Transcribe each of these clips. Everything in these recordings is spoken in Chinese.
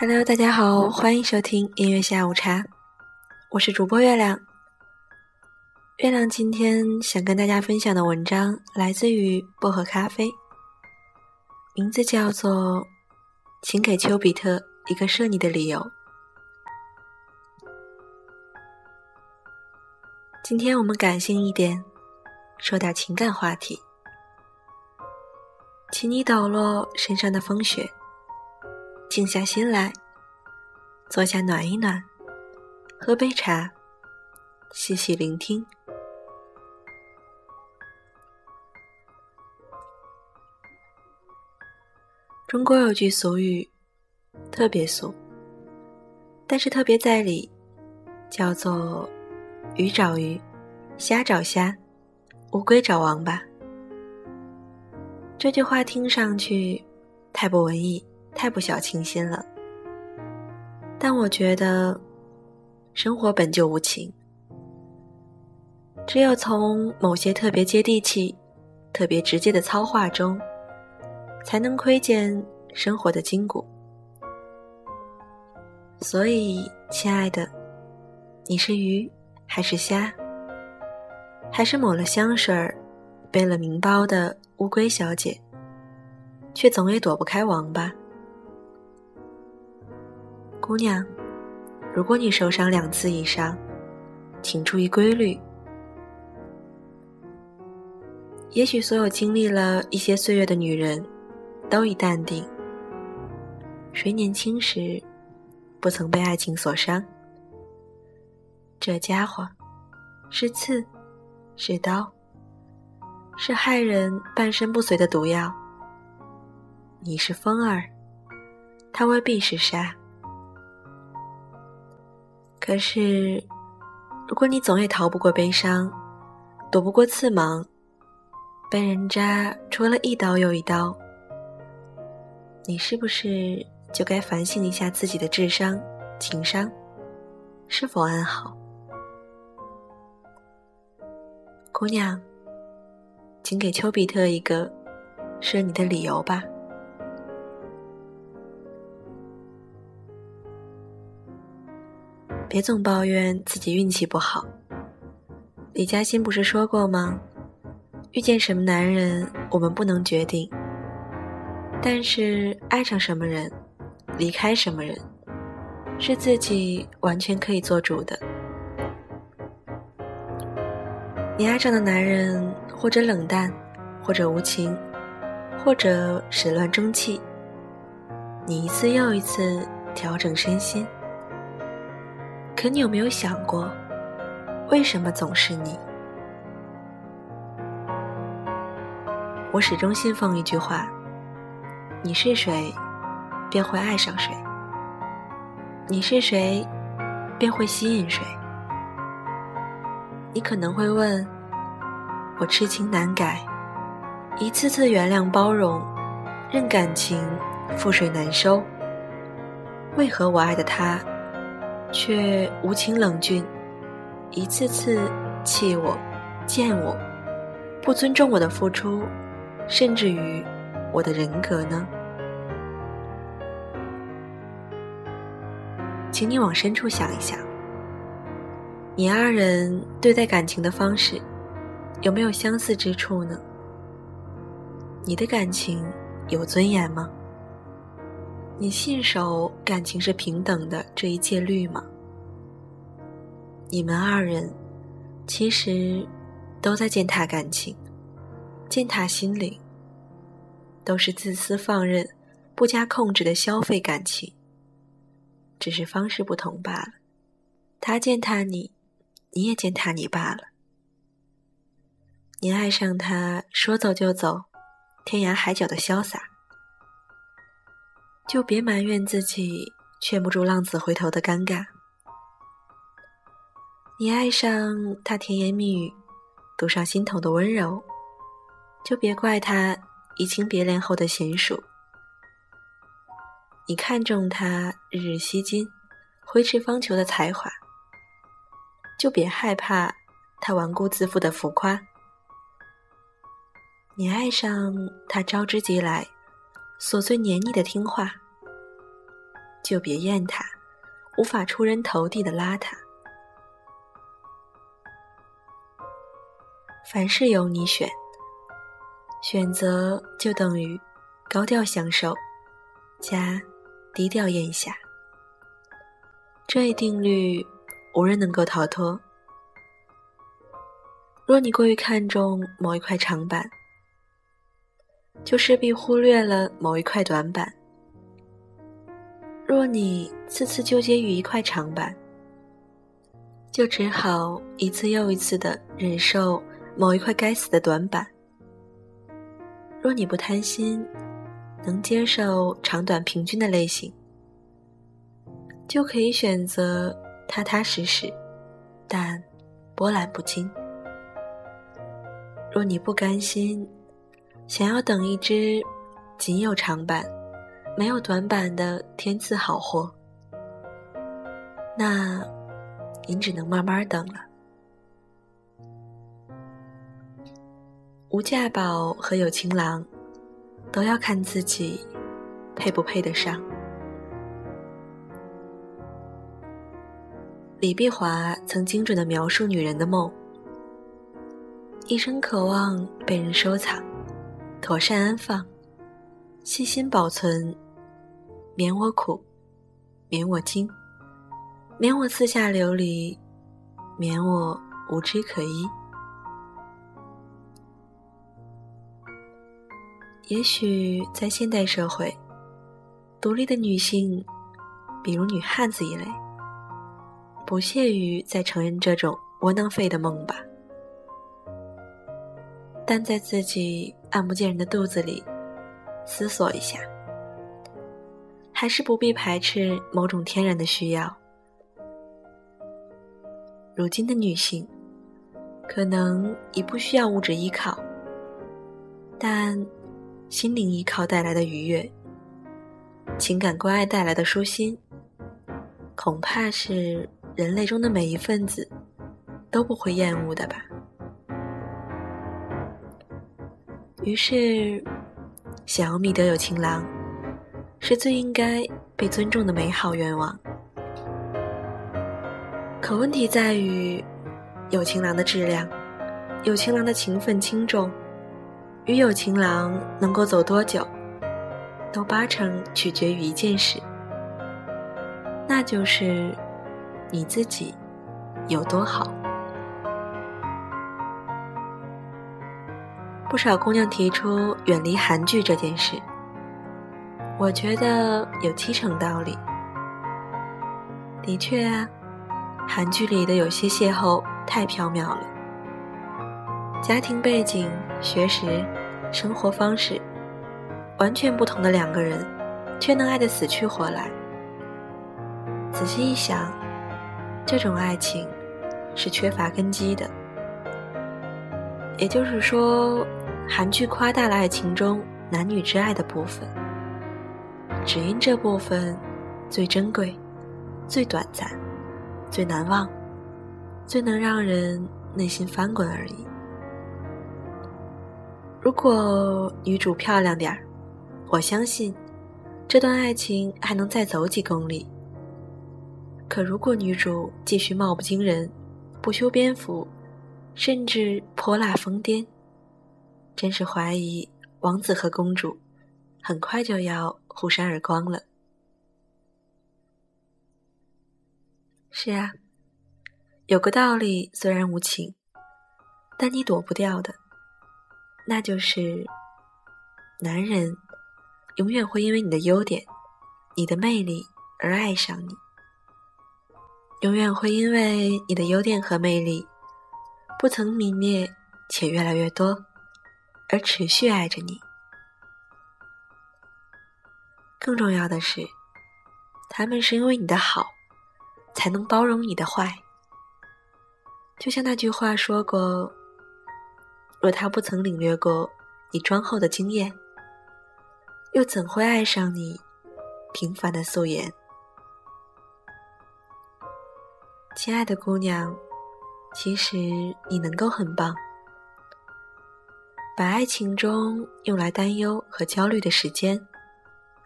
Hello，大家好，欢迎收听音乐下午茶，我是主播月亮。月亮今天想跟大家分享的文章来自于薄荷咖啡，名字叫做《请给丘比特一个射你的理由》。今天我们感性一点，说点情感话题，请你抖落身上的风雪。静下心来，坐下暖一暖，喝杯茶，细细聆听。中国有句俗语，特别俗，但是特别在理，叫做“鱼找鱼，虾找虾，乌龟找王八”。这句话听上去太不文艺。太不小清新了，但我觉得生活本就无情，只有从某些特别接地气、特别直接的糙话中，才能窥见生活的筋骨。所以，亲爱的，你是鱼还是虾，还是抹了香水儿、背了名包的乌龟小姐，却总也躲不开王八。姑娘，如果你受伤两次以上，请注意规律。也许所有经历了一些岁月的女人，都已淡定。谁年轻时不曾被爱情所伤？这家伙，是刺，是刀，是害人半身不遂的毒药。你是风儿，他未必是沙。可是，如果你总也逃不过悲伤，躲不过刺芒，被人渣戳了一刀又一刀，你是不是就该反省一下自己的智商、情商是否安好？姑娘，请给丘比特一个射你的理由吧。别总抱怨自己运气不好。李嘉欣不是说过吗？遇见什么男人我们不能决定，但是爱上什么人，离开什么人，是自己完全可以做主的。你爱上的男人，或者冷淡，或者无情，或者始乱终弃，你一次又一次调整身心。可你有没有想过，为什么总是你？我始终信奉一句话：你是谁，便会爱上谁；你是谁，便会吸引谁。你可能会问：我痴情难改，一次次原谅包容，任感情覆水难收，为何我爱的他？却无情冷峻，一次次气我、见我，不尊重我的付出，甚至于我的人格呢？请你往深处想一想，你二人对待感情的方式，有没有相似之处呢？你的感情有尊严吗？你信守感情是平等的这一戒律吗？你们二人其实都在践踏感情，践踏心灵，都是自私放任、不加控制的消费感情，只是方式不同罢了。他践踏你，你也践踏你罢了。你爱上他，说走就走，天涯海角的潇洒。就别埋怨自己劝不住浪子回头的尴尬。你爱上他甜言蜜语、堵上心头的温柔，就别怪他移情别恋后的娴熟。你看中他日日吸金、挥斥方遒的才华，就别害怕他顽固自负的浮夸。你爱上他招之即来。琐碎黏腻的听话，就别厌他，无法出人头地的邋遢。凡事由你选，选择就等于高调享受加低调咽下。这一定律，无人能够逃脱。若你过于看重某一块长板，就势必忽略了某一块短板。若你次次纠结于一块长板，就只好一次又一次的忍受某一块该死的短板。若你不贪心，能接受长短平均的类型，就可以选择踏踏实实，但波澜不惊。若你不甘心，想要等一只仅有长板、没有短板的天赐好货，那您只能慢慢等了。无价宝和有情郎，都要看自己配不配得上。李碧华曾精准的描述女人的梦。一生渴望被人收藏，妥善安放，细心保存，免我苦，免我惊，免我四下流离，免我无枝可依。也许在现代社会，独立的女性，比如女汉子一类，不屑于再承认这种窝囊废的梦吧。但在自己暗不见人的肚子里思索一下，还是不必排斥某种天然的需要。如今的女性，可能已不需要物质依靠，但心灵依靠带来的愉悦，情感关爱带来的舒心，恐怕是人类中的每一份子都不会厌恶的吧。于是，想要觅得有情郎，是最应该被尊重的美好愿望。可问题在于，有情郎的质量，有情郎的情分轻重，与有情郎能够走多久，都八成取决于一件事，那就是你自己有多好。不少姑娘提出远离韩剧这件事，我觉得有七成道理。的确啊，韩剧里的有些邂逅太缥缈了，家庭背景、学识、生活方式完全不同的两个人，却能爱得死去活来。仔细一想，这种爱情是缺乏根基的，也就是说。韩剧夸大了爱情中男女之爱的部分，只因这部分最珍贵、最短暂、最难忘、最能让人内心翻滚而已。如果女主漂亮点儿，我相信这段爱情还能再走几公里。可如果女主继续貌不惊人、不修边幅，甚至泼辣疯癫，真是怀疑王子和公主很快就要互扇耳光了。是啊，有个道理虽然无情，但你躲不掉的，那就是男人永远会因为你的优点、你的魅力而爱上你，永远会因为你的优点和魅力不曾泯灭且越来越多。而持续爱着你。更重要的是，他们是因为你的好，才能包容你的坏。就像那句话说过：“若他不曾领略过你妆后的惊艳，又怎会爱上你平凡的素颜？”亲爱的姑娘，其实你能够很棒。把爱情中用来担忧和焦虑的时间，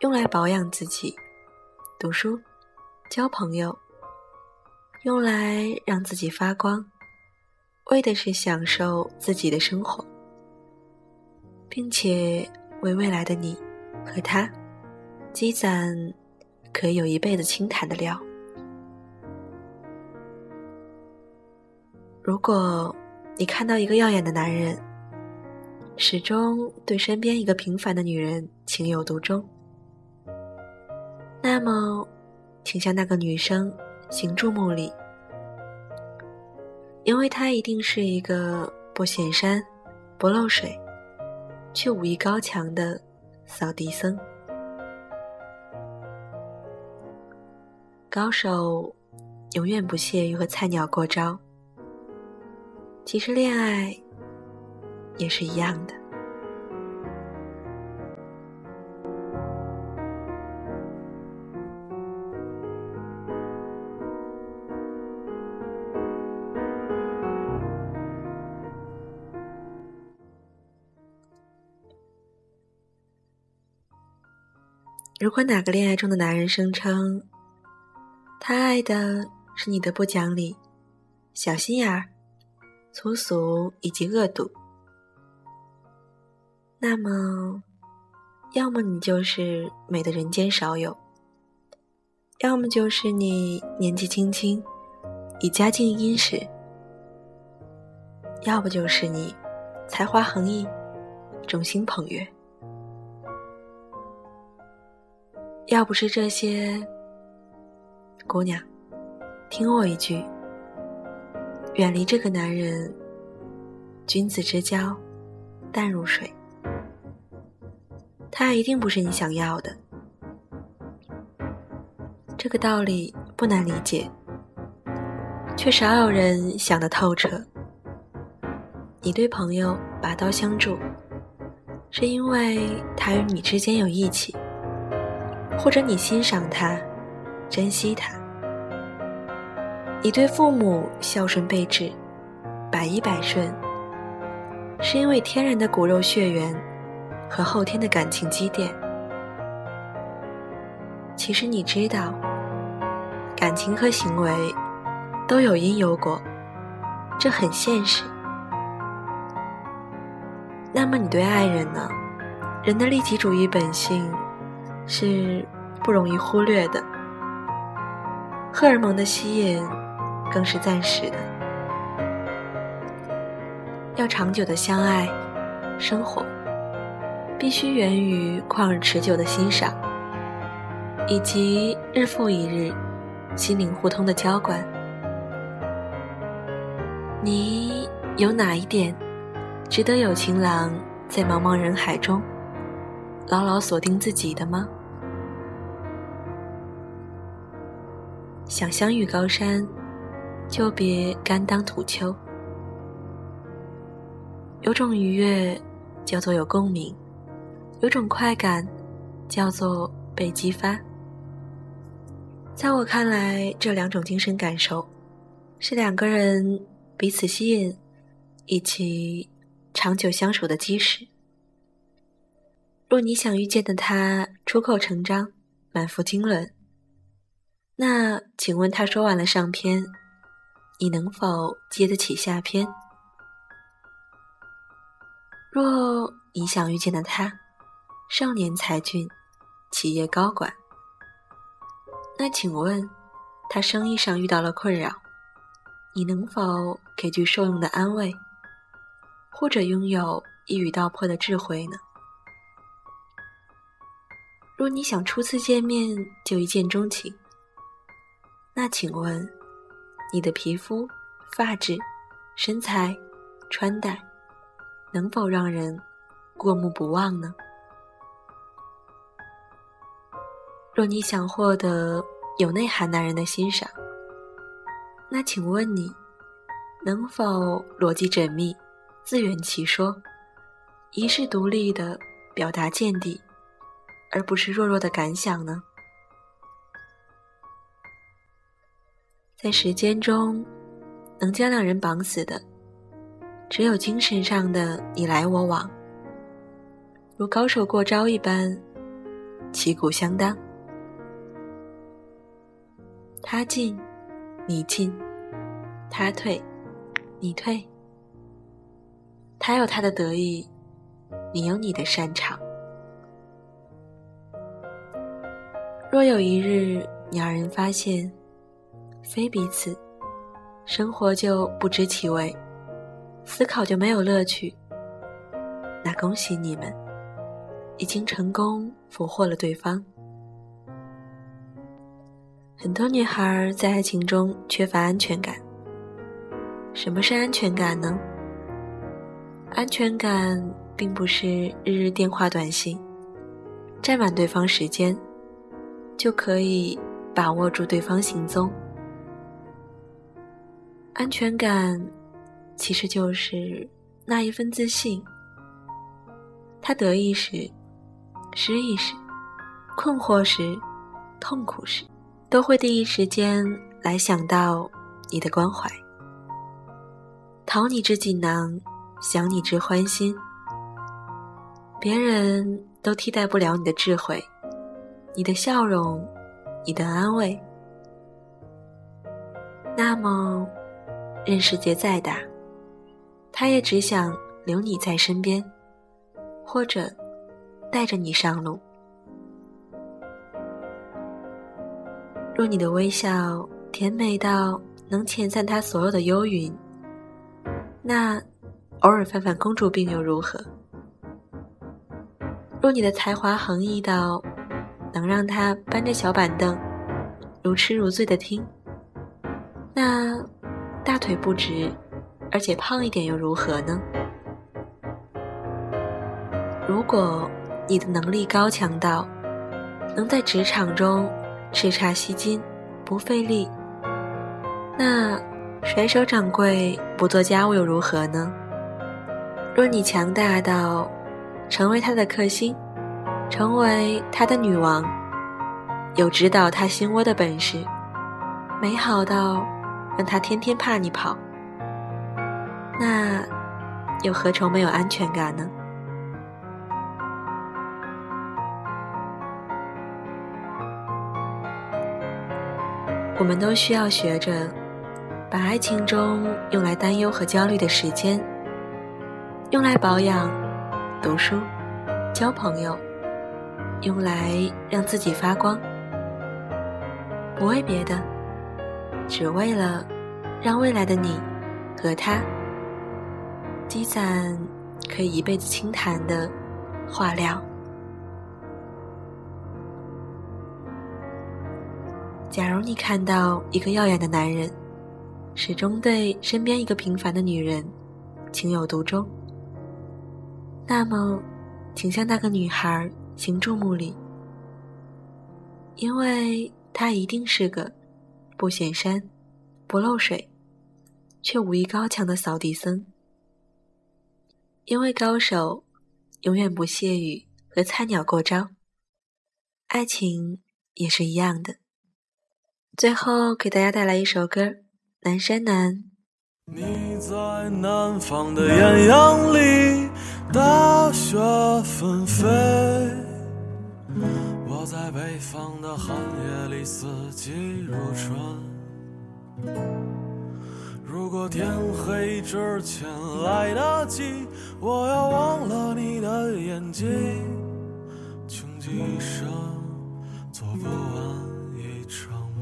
用来保养自己，读书、交朋友，用来让自己发光，为的是享受自己的生活，并且为未来的你和他积攒可以有一辈子轻谈的料。如果你看到一个耀眼的男人，始终对身边一个平凡的女人情有独钟，那么，请向那个女生行注目礼，因为她一定是一个不显山、不漏水，却武艺高强的扫地僧。高手永远不屑于和菜鸟过招。其实恋爱也是一样的。如果哪个恋爱中的男人声称他爱的是你的不讲理、小心眼儿。粗俗以及恶毒，那么，要么你就是美的人间少有，要么就是你年纪轻轻，已家境殷实，要不就是你才华横溢，众星捧月。要不是这些，姑娘，听我一句。远离这个男人，君子之交淡如水。他一定不是你想要的。这个道理不难理解，却少有人想得透彻。你对朋友拔刀相助，是因为他与你之间有义气，或者你欣赏他，珍惜他。你对父母孝顺备至，百依百顺，是因为天然的骨肉血缘和后天的感情积淀。其实你知道，感情和行为都有因有果，这很现实。那么你对爱人呢？人的利己主义本性是不容易忽略的，荷尔蒙的吸引。更是暂时的。要长久的相爱、生活，必须源于旷日持久的欣赏，以及日复一日心灵互通的浇灌。你有哪一点值得有情郎在茫茫人海中牢牢锁定自己的吗？想相遇高山。就别甘当土丘。有种愉悦，叫做有共鸣；有种快感，叫做被激发。在我看来，这两种精神感受，是两个人彼此吸引以及长久相处的基石。若你想遇见的他出口成章、满腹经纶，那请问他说完了上篇？你能否接得起下篇？若你想遇见的他，少年才俊，企业高管，那请问，他生意上遇到了困扰，你能否给句受用的安慰，或者拥有一语道破的智慧呢？若你想初次见面就一见钟情，那请问？你的皮肤、发质、身材、穿戴，能否让人过目不忘呢？若你想获得有内涵男人的欣赏，那请问你能否逻辑缜密、自圆其说，一世独立的表达见地，而不是弱弱的感想呢？在时间中，能将两人绑死的，只有精神上的你来我往，如高手过招一般，旗鼓相当。他进，你进；他退，你退。他有他的得意，你有你的擅长。若有一日你二人发现非彼此，生活就不知其味，思考就没有乐趣，那恭喜你们，已经成功俘获了对方。很多女孩在爱情中缺乏安全感。什么是安全感呢？安全感并不是日日电话短信，占满对方时间，就可以把握住对方行踪。安全感其实就是那一份自信。他得意时、失意时、困惑时、痛苦时。都会第一时间来想到你的关怀，讨你之锦囊，想你之欢心。别人都替代不了你的智慧，你的笑容，你的安慰。那么，任世界再大，他也只想留你在身边，或者带着你上路。若你的微笑甜美到能遣散他所有的忧云，那偶尔犯犯公主病又如何？若你的才华横溢到能让他搬着小板凳如痴如醉的听，那大腿不直而且胖一点又如何呢？如果你的能力高强到能在职场中，叱咤吸金，不费力。那甩手掌柜不做家务又如何呢？若你强大到成为他的克星，成为他的女王，有指导他心窝的本事，美好到让他天天怕你跑，那又何愁没有安全感呢？我们都需要学着，把爱情中用来担忧和焦虑的时间，用来保养、读书、交朋友，用来让自己发光。不为别的，只为了让未来的你和他积攒可以一辈子轻谈的话料。假如你看到一个耀眼的男人，始终对身边一个平凡的女人情有独钟，那么，请向那个女孩行注目礼，因为她一定是个不显山、不漏水，却武艺高强的扫地僧。因为高手永远不屑于和菜鸟过招，爱情也是一样的。最后给大家带来一首歌，《南山南》。你在南方的艳阳里，大雪纷飞；我在北方的寒夜里，四季如春。如果天黑之前来得及，我要忘了你的眼睛，穷极一生做不完。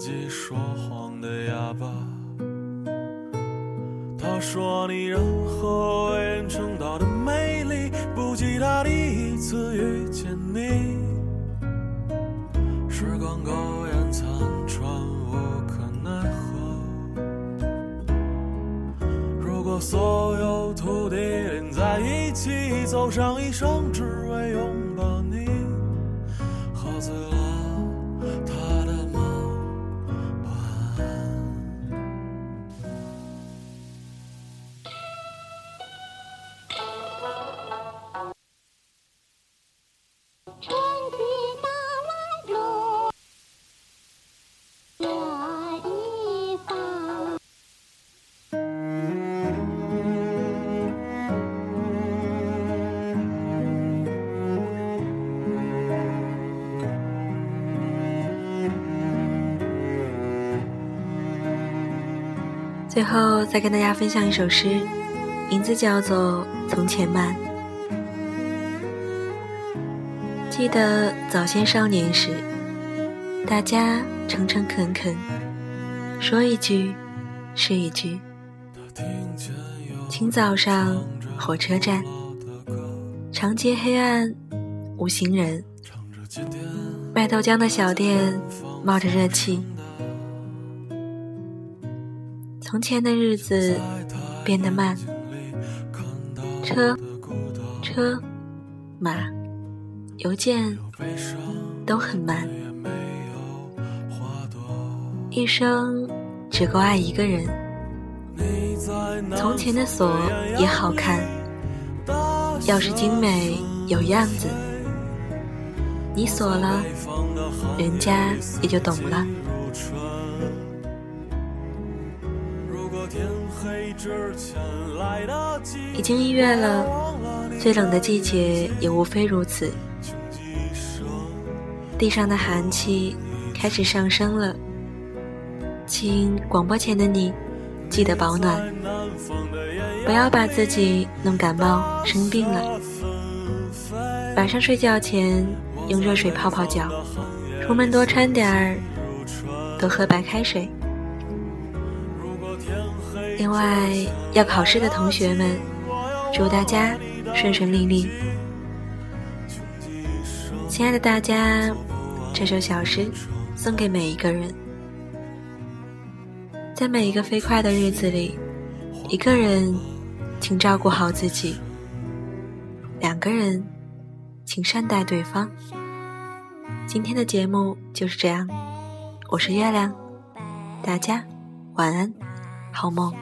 自己说谎的。哑巴。他说你任何为人称道的美丽，不及他第一次遇见你。时光苟延残喘，无可奈何。如果所有土地连在一起，走上一生，只最后再跟大家分享一首诗，名字叫做《从前慢》。记得早先少年时，大家诚诚恳恳，说一句是一句。清早上火车站，长街黑暗无行人，卖豆浆的小店冒着热气。从前的日子变得慢，车、车、马、邮件都很慢，一生只够爱一个人。从前的锁也好看，钥匙精美有样子，你锁了，人家也就懂了。已经一月了，最冷的季节也无非如此。地上的寒气开始上升了，请广播前的你记得保暖，不要把自己弄感冒生病了。晚上睡觉前用热水泡泡脚，出门多穿点儿，多喝白开水。另外，要考试的同学们，祝大家顺顺利利。亲爱的大家，这首小诗送给每一个人。在每一个飞快的日子里，一个人，请照顾好自己；两个人，请善待对方。今天的节目就是这样，我是月亮，大家晚安，好梦。